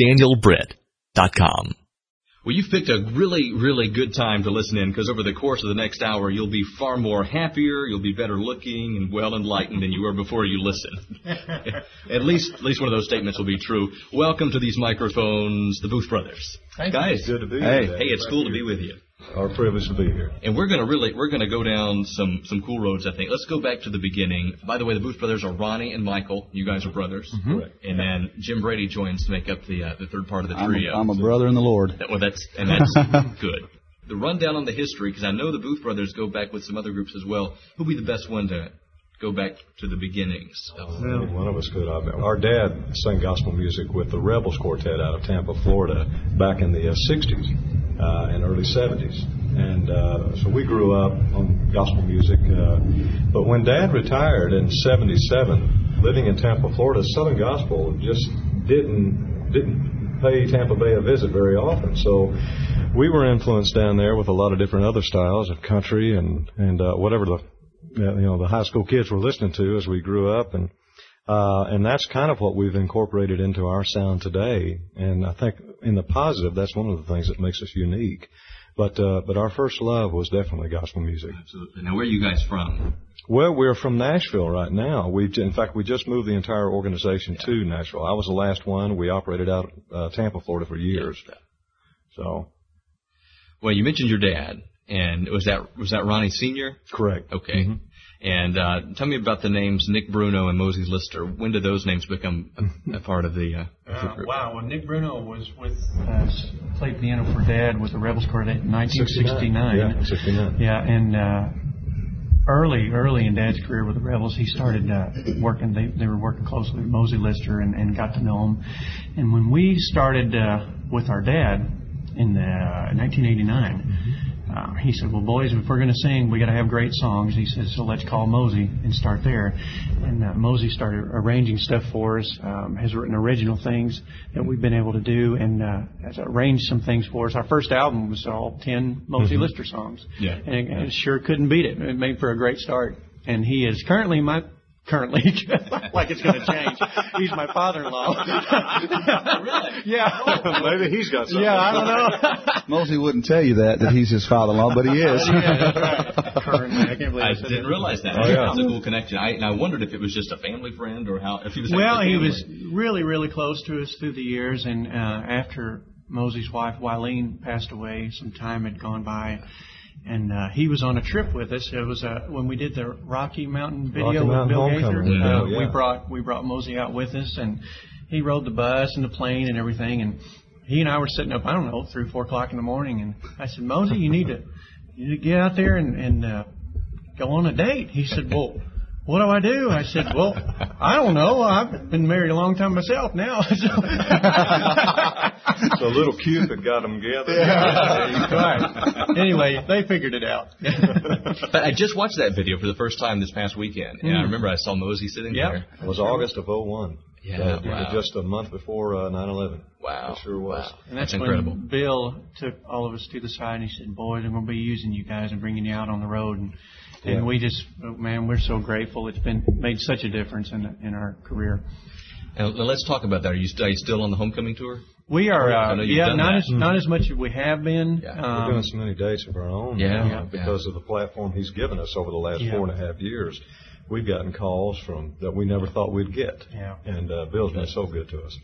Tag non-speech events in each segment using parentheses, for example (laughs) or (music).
danielbritt.com. Well, you've picked a really, really good time to listen in because over the course of the next hour, you'll be far more happier, you'll be better looking and well enlightened than you were before you listened. (laughs) at least, at least one of those statements will be true. Welcome to these microphones, the Booth Brothers. Thank Guys, you. Good to be hey, here. hey, it's cool to be with you. Our privilege to be here. And we're gonna really, we're gonna go down some some cool roads. I think. Let's go back to the beginning. By the way, the Booth brothers are Ronnie and Michael. You guys are brothers, Mm-hmm. Correct. and then Jim Brady joins to make up the uh, the third part of the I'm a, trio. I'm a brother in the Lord. That- (laughs) well, that's and that's (laughs) good. The rundown on the history, because I know the Booth brothers go back with some other groups as well. Who'll be the best one to go back to the beginnings? Of, Any one of us could. I bet. Our dad sang gospel music with the Rebels Quartet out of Tampa, Florida, back in the uh, 60s uh, and early 70s. And uh, so we grew up on gospel music. Uh, but when Dad retired in 77, living in Tampa, Florida, Southern Gospel just didn't didn't pay Tampa Bay a visit very often. So we were influenced down there with a lot of different other styles of country and and uh, whatever the you know the high school kids were listening to as we grew up and uh, and that's kind of what we've incorporated into our sound today. And I think in the positive, that's one of the things that makes us unique. But uh, but our first love was definitely gospel music. absolutely. Now, where are you guys from? Well, we're from Nashville right now. We in fact we just moved the entire organization to Nashville. I was the last one. We operated out of uh, Tampa, Florida for years. So Well, you mentioned your dad, and was that was that Ronnie Senior? correct. Okay. Mm-hmm. And uh, tell me about the names Nick Bruno and Mosie Lister. When did those names become a, a part of the, uh, of (laughs) the Uh, group? wow. Well, Nick Bruno was with uh, played piano for Dad with the Rebels Quartet in 1969. Yeah, 69. Yeah, and uh, early, early in Dad's career with the Rebels, he started uh, working. They they were working closely with Mosie Lister and, and got to know him. And when we started uh, with our dad in the, uh, 1989. Uh, he said, "Well, boys, if we're going to sing, we got to have great songs." He said, "So let's call Mosie and start there." And uh, Mosie started arranging stuff for us. Um, has written original things that we've been able to do, and uh, has arranged some things for us. Our first album was all ten Mosie Lister songs. Yeah. and it, it sure couldn't beat it. It made for a great start. And he is currently my currently (laughs) like it's going to change. He's my father-in-law. (laughs) Really? Yeah. (laughs) Maybe he's got something. Yeah, I don't know. Mosie wouldn't tell you that that he's his father-in-law, but he is. yeah, right. Currently, I can't believe I I didn't that. realize that. Oh, yeah. That's a cool connection. I, and I wondered if it was just a family friend or how if he was. Well, he was really, really close to us through the years, and uh, after Mosie's wife Wileen passed away, some time had gone by, and uh, he was on a trip with us. It was uh, when we did the Rocky Mountain video Rocky with Mountain Bill Homecoming Gaither. Uh, video, We brought we brought Mosie out with us, and he rode the bus and the plane and everything, and he and I were sitting up, I don't know, three, four o'clock in the morning, and I said, Mosie, you need to, you need to get out there and, and uh, go on a date. He said, well, what do I do? I said, well, I don't know. I've been married a long time myself now. (laughs) So little Cupid got them together. right. Anyway, they figured it out. (laughs) But I just watched that video for the first time this past weekend, and I remember I saw Mosie sitting Yep. there. It was August of '01. Yeah, So, wow. Just a month before uh, 9/11. Wow, It sure was. Wow. And that's, That's incredible. when Bill took all of us to the side and he said, "Boys, I'm going to be using you guys and bringing you out on the road." And and Yeah. we just, oh, man, we're so grateful. It's been made such a difference in in our career. Now, now let's talk about that. Are you, st- are you still on the homecoming tour? We are, I uh, know yeah, done not that. as not as much as we have been. Yeah. We're Um, doing so many dates of our own Yeah, now yeah, because of the platform he's given us over the last Yeah. four and a half years. We've gotten calls from that we never thought we'd get. Yeah. And uh, Bill's been so good to us.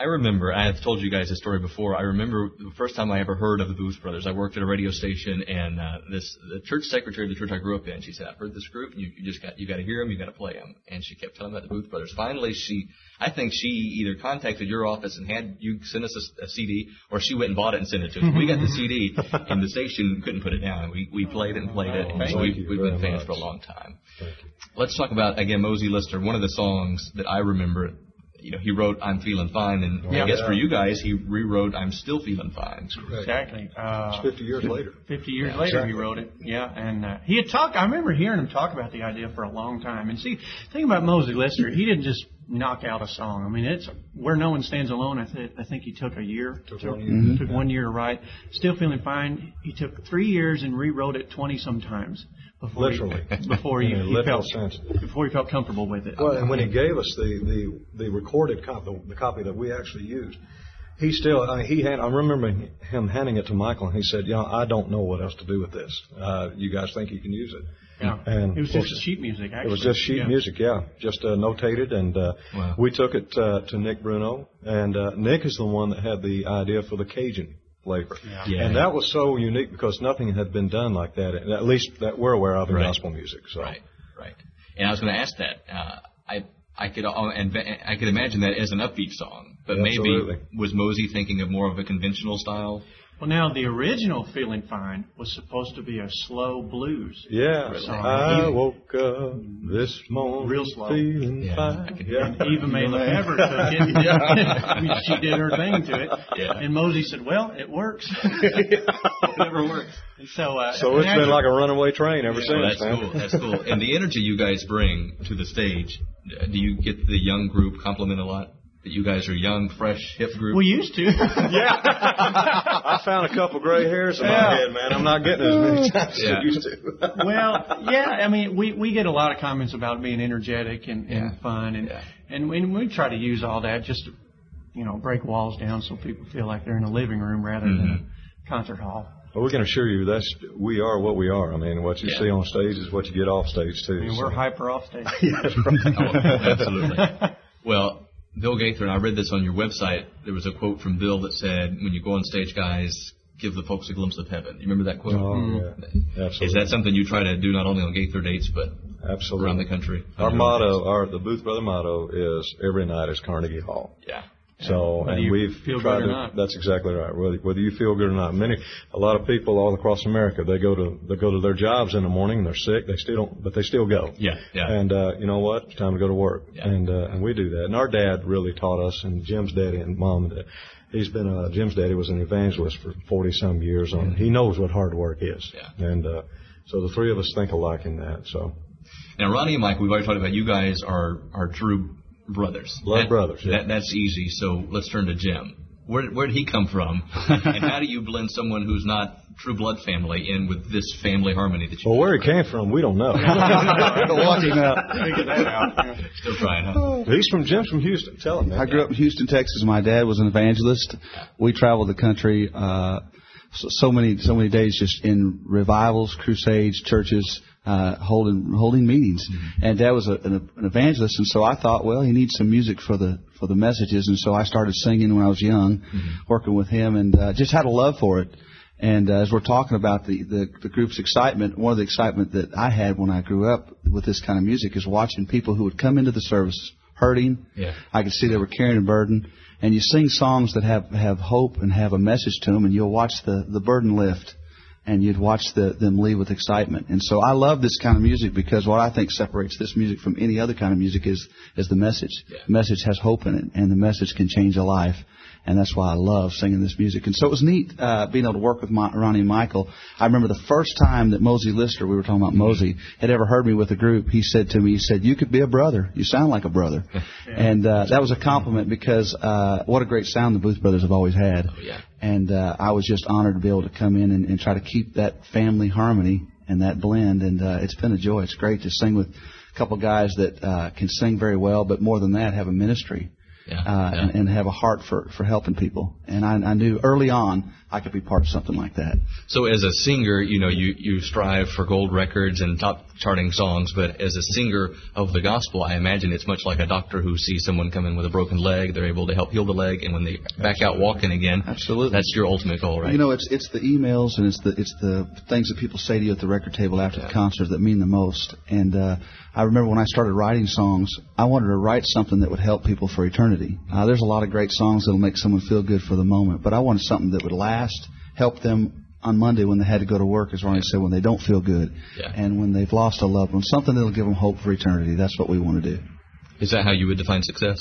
I remember, I have told you guys this story before. I remember the first time I ever heard of the Booth Brothers. I worked at a radio station, and uh, this the church secretary of the church I grew up in. She said, "I've heard this group, and you, you just got you got to hear them, you got to play them." And she kept telling me about the Booth Brothers. Finally, she, I think she either contacted your office and had you send us a, a CD, or she went and bought it and sent it to us. we got the CD, and (laughs) the station couldn't put it down. We we played it and played it, and so we've, we've been fans much. for a long time. Thank you. Let's talk about again Mosie Lister. One of the songs that I remember, you know, he wrote "I'm Feeling Fine," and Yeah. I guess for you guys, he rewrote "I'm Still Feeling Fine." exactly. Uh, It's 50 years later. 50 years Yeah, later, exactly. he wrote it. Yeah, and uh, he had talked. I remember hearing him talk about the idea for a long time. And see, the thing about Mosie Lister, he didn't just knock out a song. I mean, it's where no one stands alone. I, th- I think he took a year. Took to- one year. Took one year to write. Still feeling fine. He took three years and rewrote it twenty sometimes before Literally. he, (laughs) before he, he literal felt sense. before he felt comfortable with it. Well, and when he gave us the the, the recorded copy, the, the copy that we actually used, he still I mean, he had. I remember him handing it to Michael, and he said, "You know, I don't know what else to do with this. Uh, you guys think you can use it?" Yeah. And it was of course, just sheet music. Actually. It was just sheet Yeah. music, yeah, just uh, notated, and uh, Wow. we took it uh, to Nick Bruno, and uh, Nick is the one that had the idea for the Cajun flavor, Yeah. and that was so unique because nothing had been done like that, at least that we're aware of in Right. gospel music. So. Right, right. And I was going to ask that. Uh, I I could uh, and I could imagine that as an upbeat song, but Absolutely. maybe was Mosie thinking of more of a conventional style? Well, now the original "Feeling Fine" was supposed to be a slow blues. Yeah, Really? I woke up this morning Real slow. feeling Yeah, fine. Yeah. And Eva Mae LeFevre took it. (laughs) I mean, she did her thing to it. Yeah. And Mosie said, "Well, it works. (laughs) it never works." And so, uh, So it's been like a runaway train ever Well, since, that's man. cool. That's cool. And the energy you guys bring to the stage, uh, do you get the young group compliment a lot? That you guys are young, fresh, hip group. we used to. (laughs) Yeah. I found a couple gray hairs in my Yeah. head, man. I'm not getting as many (laughs) times as I used to. (laughs) well, yeah. I mean, we we get a lot of comments about being energetic and, and fun, and Yeah. and we, we try to use all that just to, you know, break walls down so people feel like they're in a living room rather than Mm-hmm. a concert hall. Well, we can assure you that's we are what we are. I mean, what you Yeah. see on stage is what you get off stage too. I mean, so. we're hyper off stage. Yeah, that's right. Oh, absolutely. Well, Bill Gaither, and I read this on your website. There was a quote from Bill that said, "When you go on stage, guys, give the folks a glimpse of heaven." You remember that quote? Oh, yeah. Absolutely. Is that something you try to do not only on Gaither dates but Absolutely. around the country? Our motto, our the Booth Brother motto is every night is Carnegie Hall. Yeah. So, Whether and we've feel tried good or to. not. That's exactly right. Whether, whether you feel good or not. Many, a lot of people all across America, they go to they go to their jobs in the morning. and They're sick. They still don't, but they still go. Yeah, yeah. And uh, you know what? It's time to go to work. Yeah. And uh, and we do that. And our dad really taught us, and Jim's daddy and mom and dad. He's been uh, Jim's daddy was an evangelist for forty some years. On he knows what hard work is. Yeah. And uh, so the three of us think alike in that. So Now, Ronnie and Mike, we've already talked about you guys are are true brothers. Blood That- brothers, yeah. That, that's easy. So let's turn to Jim. Where where did he come from, and how do you blend someone who's not true blood family in with this family harmony that you? well, where he came from, we don't know. Walking up. Figure that out. (laughs) Still trying, huh? He's from Jim's from Houston. Tell him. Man. I grew up in Houston, Texas. My dad was an evangelist. We traveled the country uh, so, so many so many days just in revivals, crusades, churches, uh, holding holding meetings. And Dad was a, an, an evangelist, and so I thought, well, he needs some music for the for the messages, and so I started singing when I was young, working with him, and uh, just had a love for it. And uh, as we're talking about the, the the group's excitement, one of the excitement that I had when I grew up with this kind of music is watching people who would come into the service hurting. Yeah. I could see they were carrying a burden. And you sing songs that have, have hope and have a message to them, and you'll watch the, the burden lift, and you'd watch the, them leave with excitement. And so I love this kind of music because what I think separates this music from any other kind of music is, is the message. Yeah. The message has hope in it, and the message can change a life. And that's why I love singing this music. And so it was neat uh, being able to work with my, Ronnie and Michael. I remember the first time that Mosie Lister, we were talking about Mosie, had ever heard me with a group. He said to me, he said, "You could be a brother. You sound like a brother." (laughs) And uh, that was a compliment because uh, what a great sound the Booth Brothers have always had. Oh, yeah. And uh, I was just honored to be able to come in and, and try to keep that family harmony and that blend. And uh, it's been a joy. It's great to sing with a couple guys that uh, can sing very well, but more than that, have a ministry Yeah, uh, yeah. and, and have a heart for, for helping people. And I, I knew early on I could be part of something like that. So as a singer, you know, you, you strive for gold records and top charting songs, but as a singer of the gospel, I imagine it's much like a doctor who sees someone come in with a broken leg, they're able to help heal the leg, and when they back out walking again, Absolutely. that's your ultimate goal, right? You know, it's it's the emails and it's the it's the things that people say to you at the record table after the concert that mean the most. And uh, I remember when I started writing songs, I wanted to write something that would help people for eternity. Uh, there's a lot of great songs that'll make someone feel good for the moment, but I wanted something that would last, help them on Monday when they had to go to work, as Ronnie said, when they don't feel good, Yeah. and when they've lost a loved one, something that'll give them hope for eternity. That's what we want to do. Is that how you would define success?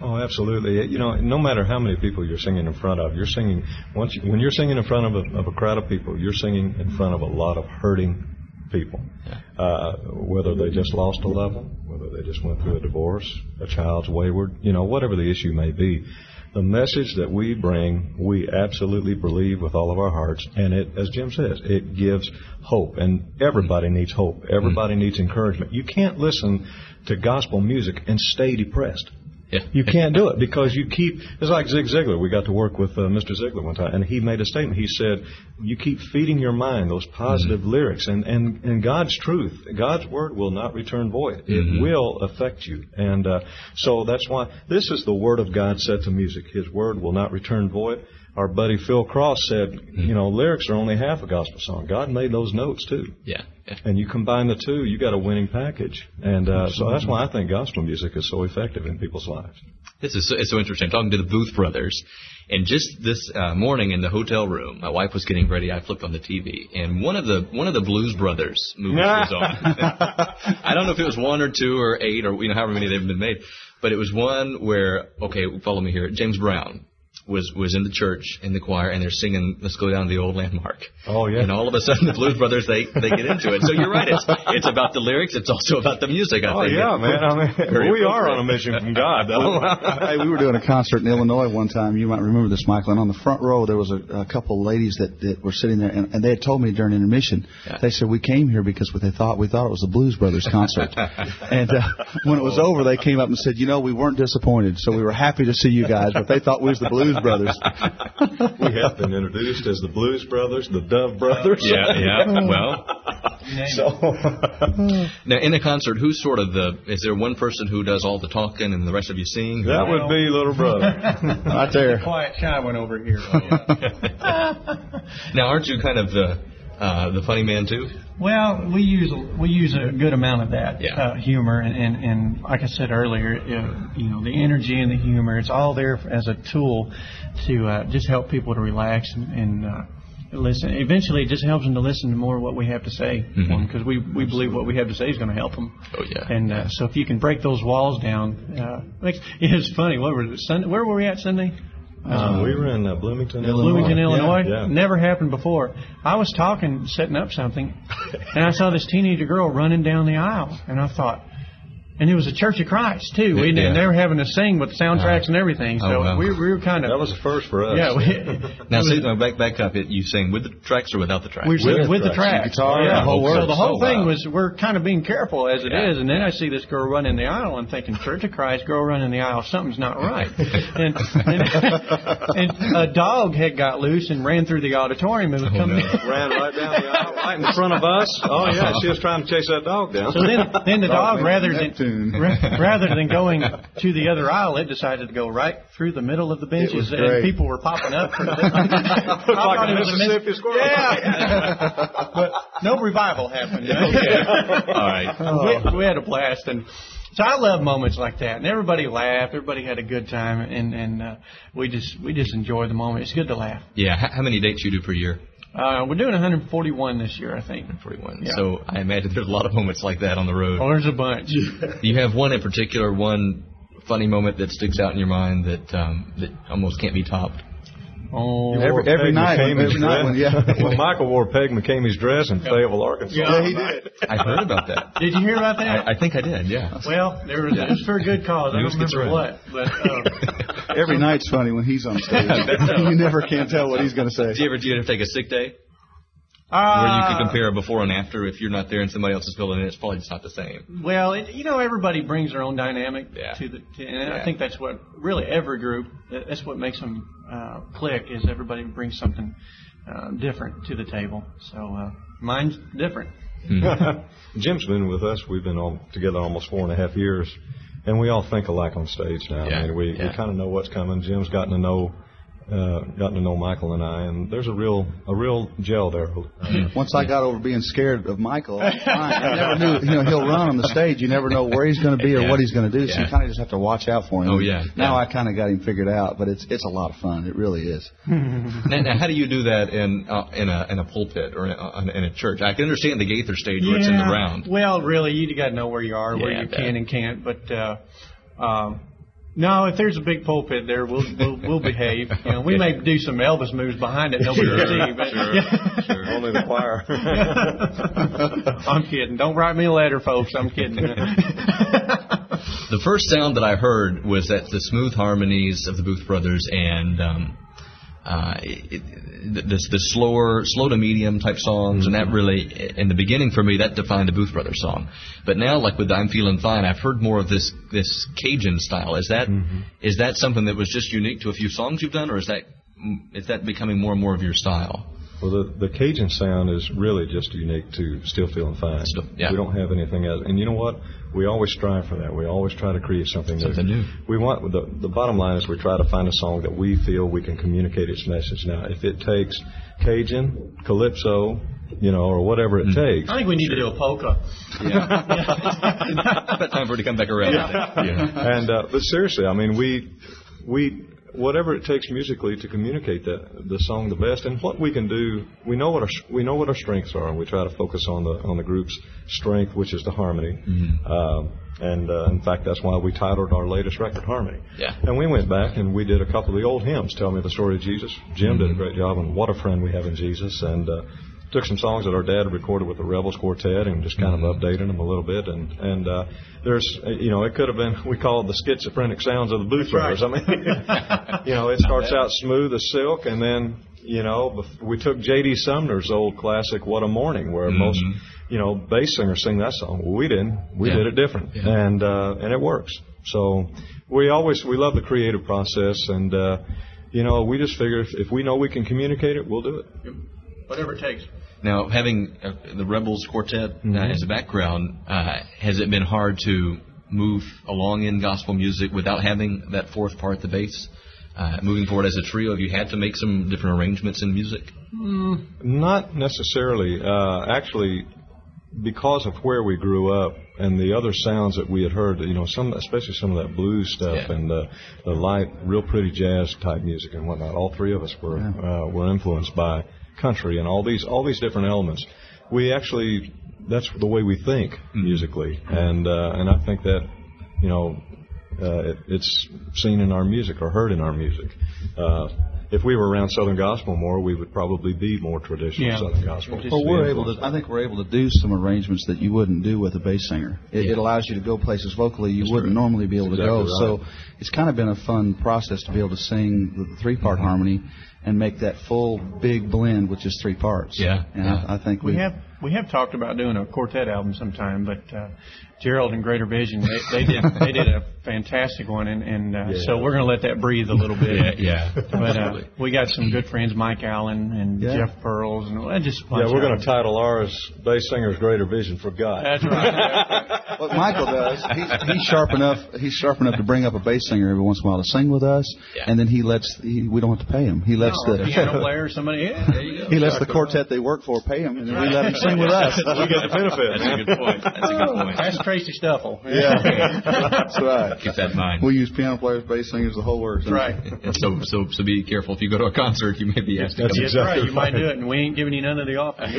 Oh, absolutely. You know, no matter how many people you're singing in front of, you're singing once you, when you're singing in front of a, of a crowd of people, you're singing in front of a lot of hurting people. Yeah. Uh, whether they just lost a loved one, whether they just went through a divorce, a child's wayward, you know, whatever the issue may be. The message that we bring, we absolutely believe with all of our hearts, and it, as Jim says, it gives hope, and everybody needs hope. Everybody mm. needs encouragement. You can't listen to gospel music and stay depressed. Yeah. You can't do it because you keep. It's like Zig Ziglar. We got to work with uh, Mr. Ziglar one time, and he made a statement. He said, "You keep feeding your mind those positive lyrics, and and and God's truth, God's word will not return void. It will affect you, and uh, so that's why this is the word of God set to music. His word will not return void." Our buddy Phil Cross said, "You know, lyrics are only half a gospel song. God made those notes too." Yeah. yeah. And you combine the two, you got a winning package. And uh, so that's why I think gospel music is so effective in people's lives. This is so, it's so interesting. I'm talking to the Booth brothers, and just this uh, morning in the hotel room, my wife was getting ready. I flipped on the TV, and one of the one of the Blues Brothers movies (laughs) was on. I don't know if it was one or two or eight or you know however many they've been made, but it was one where okay, follow me here. James Brown was was in the church in the choir and they're singing let's go down to the old landmark Oh, yeah. and all of a sudden the blues brothers they they get into it so you're right it's it's about the lyrics it's also about the music i Oh think yeah, man. I mean, we are on a mission from God, though. (laughs) hey, we were doing a concert in Illinois one time. You might remember this, Michael. And on the front row, there was a, a couple of ladies that, that were sitting there, and, and they had told me during intermission. Yeah. They said we came here because what they thought we thought it was the Blues Brothers concert. (laughs) and uh, when it was over, they came up and said, "You know, we weren't disappointed, so we were happy to see you guys, but they thought we was the Blues Brothers." (laughs) we have been introduced as the Blues Brothers, the Dove Brothers. yeah yeah well So, (laughs) now in a concert who's sort of the is there one person who does all the talking and the rest of you sing that would be little brother. (laughs) right there. Quiet shy one over here. now aren't you kind of the uh, the funny man too Well, we use we use a good amount of that Yeah. uh, humor, and, and and like I said earlier, uh, you know, the energy and the humor, it's all there as a tool to uh, just help people to relax and, and uh, listen. Eventually, it just helps them to listen to more of what we have to say, because we we believe what we have to say is going to help them. Oh, yeah. And uh, so if you can break those walls down, uh, it's funny. What it? Sunday? Where were we at Sunday? Uh, we were in uh, Bloomington, Illinois. Bloomington, Illinois. Yeah. Never happened before. I was talking, setting up something, and I saw this teenager girl running down the aisle, and I thought, and it was a Church of Christ too. We Yeah. and they were having to sing with soundtracks oh. and everything. So Oh, wow. we, we were kind of That was the first for us. yeah. We, (laughs) now see no, back back up it you sing with the tracks or without the tracks we were singing with the tracks. tracks. Guitar, yeah. the whole so the whole Oh, thing wow. was we're kind of being careful as it is, Yeah. and then I see this girl running the aisle. I'm thinking, Church of Christ, girl running the aisle, something's not right. (laughs) and, and, and a dog had got loose and ran through the auditorium and was oh, coming. (laughs) Ran right down the aisle, right in front of us. Oh yeah, she was trying to chase that dog down. So then, then the dog, rather than Neptune. rather than going to the other aisle, it decided to go right through the middle of the benches, and people were popping up. For the, (laughs) Looked like a Mississippi squirrel. Yeah, (laughs) but no revival happened. all right (laughs) we, we had a blast, and so I love moments like that, and everybody laughed, everybody had a good time, and and uh, we just we just enjoy the moment. It's good to laugh. yeah how, how many dates you do per year Uh, we're doing 141 this year, I think. 141. Yeah. so i imagine there's a lot of moments like that on the road Oh, there's a bunch. (laughs) You have one in particular, one funny moment that sticks out in your mind that um, that almost can't be topped? Oh, Every- every night, every night when- yeah. (laughs) when Michael wore Peg McKamey's dress in Fayetteville, Arkansas. Yeah, he did. I heard about that. (laughs) Did you hear about that? I, I think I did. Yeah. Well, there was it was for a good cause. I don't remember what, but uh, (laughs) Every night's funny when he's on stage. you never can tell what he's going to say. Do you ever do you ever take a sick day where you uh, could compare a before and after? If you're not there and somebody else is filling in, it's probably just not the same. Well, it, you know, everybody brings their own dynamic Yeah. to the, to, and Yeah. I think that's what really every group. That's what makes them uh, click is everybody brings something uh, different to the table. So uh, mine's different. (laughs) Jim's been with us. We've been all together almost four and a half years, and we all think alike on stage now. Yeah, I mean, we, yeah. we kind of know what's coming. Jim's gotten to know uh, gotten to know Michael and I, and there's a real a real gel there. Uh, (laughs) Once I got over being scared of Michael, I. I never knew, you know, he'll run on the stage. You never know where he's going to be or Yeah. what he's going to do, so Yeah. you kind of just have to watch out for him. Oh, yeah. Now Yeah. I kind of got him figured out, but it's it's a lot of fun. It really is. (laughs) now, now, how do you do that in uh, in a in a pulpit or in a, in a church? I can understand the Gaither stage where it's in the round. Well, really, you got to know where you are, where Yeah, I you can and can't. But uh, um, No, if there's a big pulpit there, we'll we'll, we'll behave. You know, we may do some Elvis moves behind it. Nobody will see. But Sure, (laughs) sure. Only the choir. (laughs) I'm kidding. Don't write me a letter, folks. I'm kidding. (laughs) The first sound that I heard was that the smooth harmonies of the Booth Brothers and um, uh, it, the, the, the slower, slow to medium type songs, and that mm-hmm. really, in the beginning for me, that defined a Booth Brothers song. But now, like with "I'm Feeling Fine," I've heard more of this this Cajun style. Is that mm-hmm. is that something that was just unique to a few songs you've done, or is that is that becoming more and more of your style? Well, the, the Cajun sound is really just unique to Still Feeling Fine. Still- yeah. We don't have anything else. And you know what? We always strive for that. We always try to create something, Something new. We want the the bottom line is we try to find a song that we feel we can communicate its message. Now, if it takes Cajun, calypso, you know, or whatever it takes, I think we need to do a polka. Yeah. About time for it to come back around. Yeah. and uh, but seriously, I mean, we we whatever it takes musically to communicate that the song the best, and what we can do, we know what our we know what our strengths are, and we try to focus on the on the group's strength, which is the harmony. Um, and uh, in fact, that's why we titled our latest record "Harmony." Yeah. And we went back and we did a couple of the old hymns. Tell me the story of Jesus. Jim did a great job on "What a Friend We Have in Jesus," and uh, took some songs that our dad had recorded with the Rebels Quartet and just kind of updated them a little bit. And and uh, there's you know it could have been (laughs) we call it the schizophrenic sounds of the Blues Brothers. I mean, (laughs) you know it starts out smooth as silk, and then you know we took J.D. Sumner's old classic "What a Morning," where most you know bass singers sing that song. Well, we didn't. We Yeah. did it different, Yeah. and uh, and it works. So we always we love the creative process, and uh, you know we just figure if, if we know we can communicate it, we'll do it. Whatever it takes. Now, having uh, the Rebels Quartet uh, as a background, uh, has it been hard to move along in gospel music without having that fourth part, the bass? Uh, moving forward as a trio, have you had to make some different arrangements in music? Not necessarily. Uh, actually, because of where we grew up and the other sounds that we had heard, you know, some, especially some of that blues stuff Yeah. and the, the light, real pretty jazz type music and whatnot. All three of us were uh, were influenced by country and all these all these different elements. We actually, that's the way we think musically, and uh, and I think that, you know, uh, it, it's seen in our music or heard in our music. Uh, if we were around Southern gospel more, we would probably be more traditional Yeah. Southern gospel. Just Well, we're able to. I think we're able to do some arrangements that you wouldn't do with a bass singer. It, it allows you to go places vocally you wouldn't normally be able to go. exactly So it's kind of been a fun process to be able to sing the three-part harmony and make that full big blend with just three parts. Yeah, And yeah. I, I think We have we have talked about doing a quartet album sometime, but uh, Gerald and Greater Vision they, they did they did a fantastic one, and, and uh, so we're going to let that breathe a little bit. yeah. But uh, we got some good friends, Mike Allen and Yeah. Jeff Pearls, and uh, just Yeah, we're going to title ours "Bass Singer's Greater Vision for God." That's right. (laughs) what Michael does. He's, he's sharp enough. He's sharp enough to bring up a bass singer every once in a while to sing with us, Yeah. and then he lets. He, we don't have to pay him. He lets Or a the piano player, or (laughs) somebody. Yeah, there you go. he lets the quartet they work for pay him, and then we let him sing with us. (laughs) we get the benefit. That's a good point. That's a good oh, point. That's Tracy Stuffle. (laughs) Yeah, that's right. Keep that in mind. We use piano players, bass singers, the whole works. Right. And so, so, so be careful. If you go to a concert, you may be asked to That's come. That's exactly right. You might do it, and we ain't giving you none of the offers.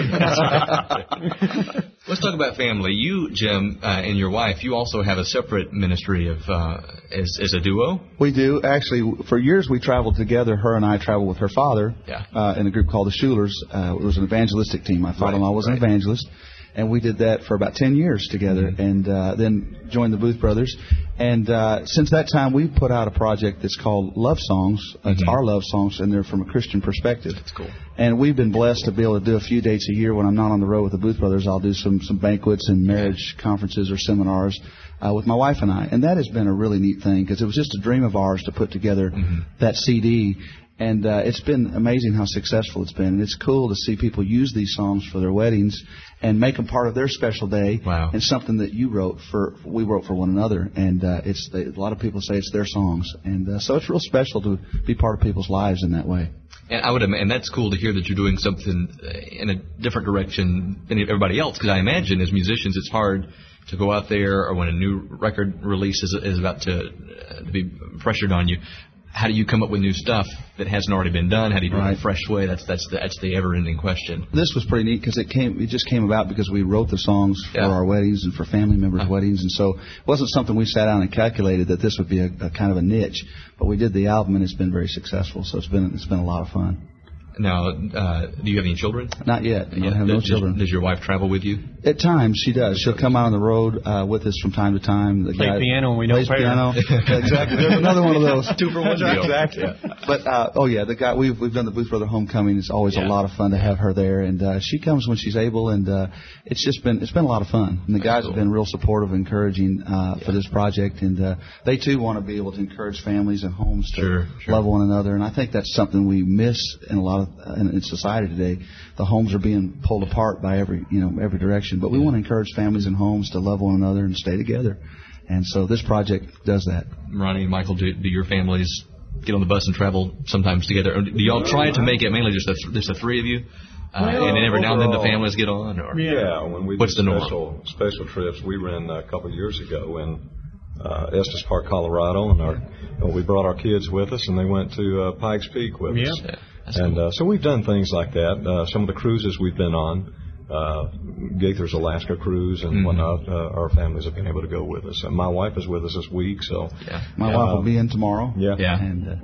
Let's talk about family. You, Jim, uh, and your wife, you also have a separate ministry of uh, as, as a duo. We do actually. For years, we traveled together. Her and I traveled with her father Yeah. uh, in a group called the Schulers. Uh, it was an evangelistic team. My father-in-law Right, was right. an evangelist, and we did that for about ten years together, Mm-hmm. and uh, then joined the Booth Brothers. And uh, since that time, we put out a project that's called Love Songs. It's our love songs, and they're from a Christian perspective. That's Mm-hmm. cool. And we've been blessed to be able to do a few dates a year. When I'm not on the road with the Booth Brothers, I'll do some some banquets and marriage conferences or seminars uh, with my wife and I. And that has been a really neat thing because it was just a dream of ours to put together Mm-hmm. that CD. And uh, it's been amazing how successful it's been. And it's cool to see people use these songs for their weddings and make them part of their special day. Wow. And something that you wrote for, we wrote for one another. And uh, it's they, a lot of people say it's their songs. And uh, so it's real special to be part of people's lives in that way. And I would, and that's cool to hear that you're doing something uh, in a different direction than everybody else. Because I imagine as musicians, it's hard to go out there, or when a new record release is, is about to, uh, to be pressured on you. how do you come up with new stuff that hasn't already been done? How do you do it in a fresh way? That's that's the, that's the ever-ending question. This was pretty neat because it came. It just came about because we wrote the songs for Yeah. our weddings and for family members' Uh-huh. weddings, and so it wasn't something we sat down and calculated that this would be a, a kind of a niche. But we did the album, and it's been very successful. So it's been it's been a lot of fun. Now, uh, do you have any children? Not yet. I have no does, children. Does your wife travel with you? At times she does. She'll come out on the road uh, with us from time to time. The Play guy piano when we don't plays piano. (laughs) Exactly. There's another one of those. (laughs) Two for one deal. Exactly. But uh, oh yeah, the guy we've we've done the Booth Brother homecoming. It's always Yeah. a lot of fun to have her there, and uh, she comes when she's able, and uh, it's just been it's been a lot of fun. And the guys cool. have been real supportive, and encouraging uh, for this project, and uh, they too want to be able to encourage families and homes to Sure, sure. love one another. And I think that's something we miss in a lot of in, in society today. The homes are being pulled apart by every you know every direction, but we want to encourage families and homes to love one another and stay together. And so this project does that. Ronnie and Michael, do, do your families get on the bus and travel sometimes together? Or do y'all try to make it mainly just the, just the three of you? Uh, Well, and then every now and then the families get on? Or? Yeah, when we What's do the norm? special special trips, we ran a couple of years ago in uh, Estes Park, Colorado, and our uh, we brought our kids with us, and they went to uh, Pikes Peak with us. Yeah, that's And cool. uh, so we've done things like that. Uh, some of the cruises we've been on, uh, Gaither's Alaska cruise and Mhm. whatnot, uh, our families have been able to go with us. And my wife is with us this week, so Yeah. My Yeah. wife will be in tomorrow. yeah. Yeah. And uh,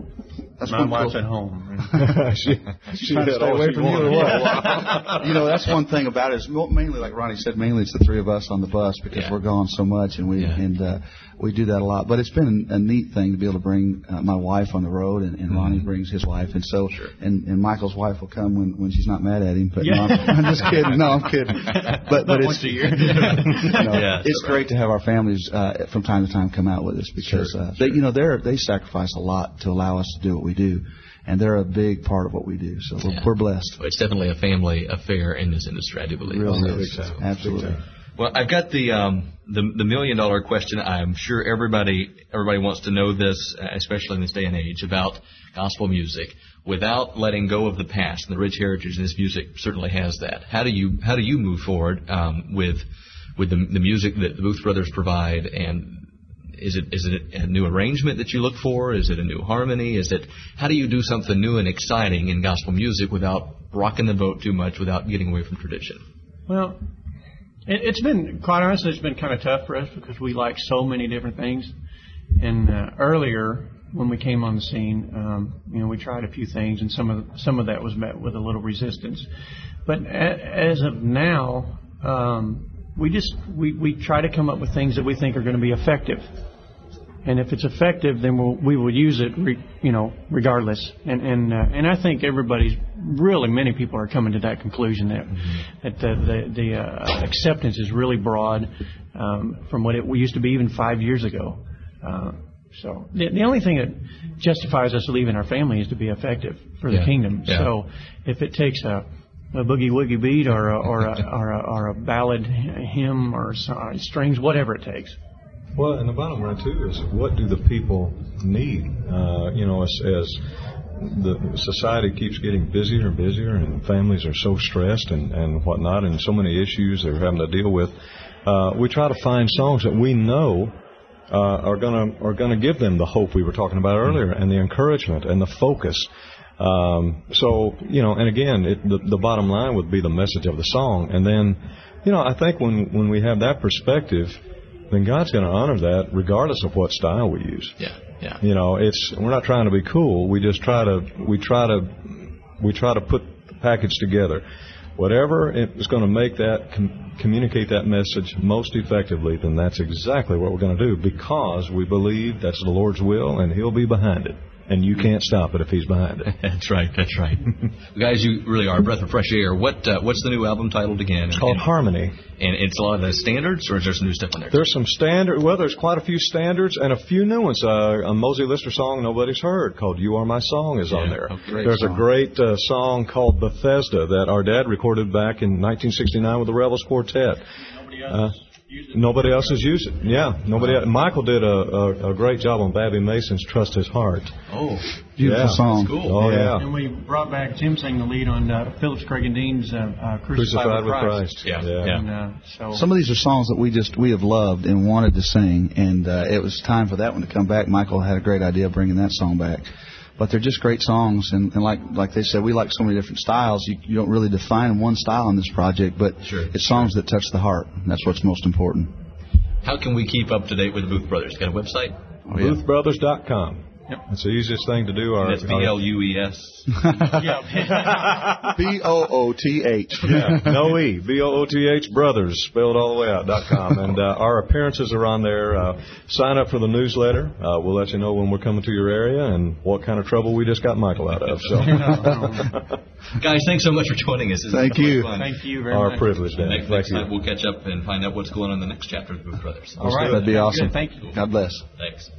that's My one wife's cool- at home. (laughs) she, she trying to stay away from you or what? (laughs) you know, that's one thing about it. Is mainly, like Ronnie said, mainly it's the three of us on the bus because Yeah. we're gone so much, and we Yeah. and uh, we do that a lot. But it's been a neat thing to be able to bring uh, my wife on the road, and, and Ronnie brings his wife, and so sure. and, and Michael's wife will come when when she's not mad at him. But no, I'm, (laughs) I'm just kidding. No, I'm kidding. But but it's once a year. you know, Yeah, it's so- great to have our families uh, from time to time come out with us because Sure, uh, they you know they're they sacrifice a lot to allow us to do what we do. And they're a big part of what we do, so we're, Yeah. we're blessed. It's definitely a family affair in this industry, I do believe. Really big is. time. Absolutely. Well, I've got the um, the the million dollar question. I'm sure everybody everybody wants to know this, uh, especially in this day and age, about gospel music. Without letting go of the past and the rich heritage, and this music certainly has that. How do you how do you move forward um, with with the, the music that the Booth Brothers provide? And is it is it a new arrangement that you look for? Is it a new harmony? Is it how do you do something new and exciting in gospel music without rocking the boat too much, without getting away from tradition? Well, it, it's been quite honestly, it's been kind of tough for us because we like so many different things. And uh, earlier, when we came on the scene, um, you know, we tried a few things, and some of some of that was met with a little resistance. But a, as of now, um, we just we we try to come up with things that we think are going to be effective. And if it's effective, then we'll, we will use it, re, you know, regardless. And and uh, and I think everybody's really many people are coming to that conclusion that that the uh, acceptance is really broad um, from what it used to be even five years ago. Uh, so the, the only thing that justifies us leaving our family is to be effective for the kingdom. So if it takes a a boogie woogie beat or a, or a, or a, or a ballad hymn or so- uh, strings, whatever it takes. Well, and the bottom line too is what do the people need? Uh, you know, as, as the society keeps getting busier and busier, and families are so stressed and and whatnot, and so many issues they're having to deal with. Uh, we try to find songs that we know uh, are gonna are gonna give them the hope we were talking about earlier, and the encouragement and the focus. Um, so you know, and again, it, the the bottom line would be the message of the song, and then you know, I think when when we have that perspective, then God's going to honor that regardless of what style we use. Yeah, yeah. You know, it's we're not trying to be cool. We just try to we try to we try to put the package together. Whatever is going to make that com- communicate that message most effectively, then that's exactly what we're going to do because we believe that's the Lord's will and He'll be behind it, and you can't stop it if He's behind it. (laughs) That's right. That's right. (laughs) Guys, you really are a breath of fresh air. What uh, What's the new album titled again? It's called and, Harmony. and it's a lot of the standards, or is there some new stuff on there? There's some standard. Well, there's quite a few standards and a few new ones. Uh, a Mosie Lister song nobody's heard called "You Are My Song" is on there. oh, great there's song. a great uh, song called "Bethesda" that our dad recorded back in 1969 with the Rebels Quartet. Nobody Uh, Nobody else has used it. Yeah, nobody. Else. Michael did a, a, a great job on Babbie Mason's "Trust His Heart." Oh, Beautiful Yeah. song. cool. Oh yeah, And we brought back Tim sang the lead on uh, Phillips Craig and Dean's uh, uh, Crucified, crucified with with Christ. Yeah, yeah. And, uh, so Some of these are songs that we just we have loved and wanted to sing, and uh, it was time for that one to come back. Michael had a great idea of bringing that song back, but they're just great songs, and, and like like they said, we like so many different styles. You, you don't really define one style in this project, but Sure, it's songs that touch the heart. That's what's most important. How can we keep up to date with the Booth Brothers? Got a website? Oh, yeah. Boothbrothers.com. Yep. It's the easiest thing to do. Our, That's B L U E S. (laughs) yeah, (laughs) B O O T H. (laughs) Yeah, no E. B O O T H Brothers, spelled all the way out, dot com. And uh, our appearances are on there. Uh, sign up for the newsletter. Uh, we'll let you know when we're coming to your area and what kind of trouble we just got Michael out of. So, Guys, thanks so much for joining us. This Thank been so much you. fun. thank you very our much. Our privilege, Dan. Next, Thank next you. time we'll catch up and find out what's going on in the next chapter of the Booth Brothers. All right, That'd be Good. awesome. Thank you. God bless. Thanks.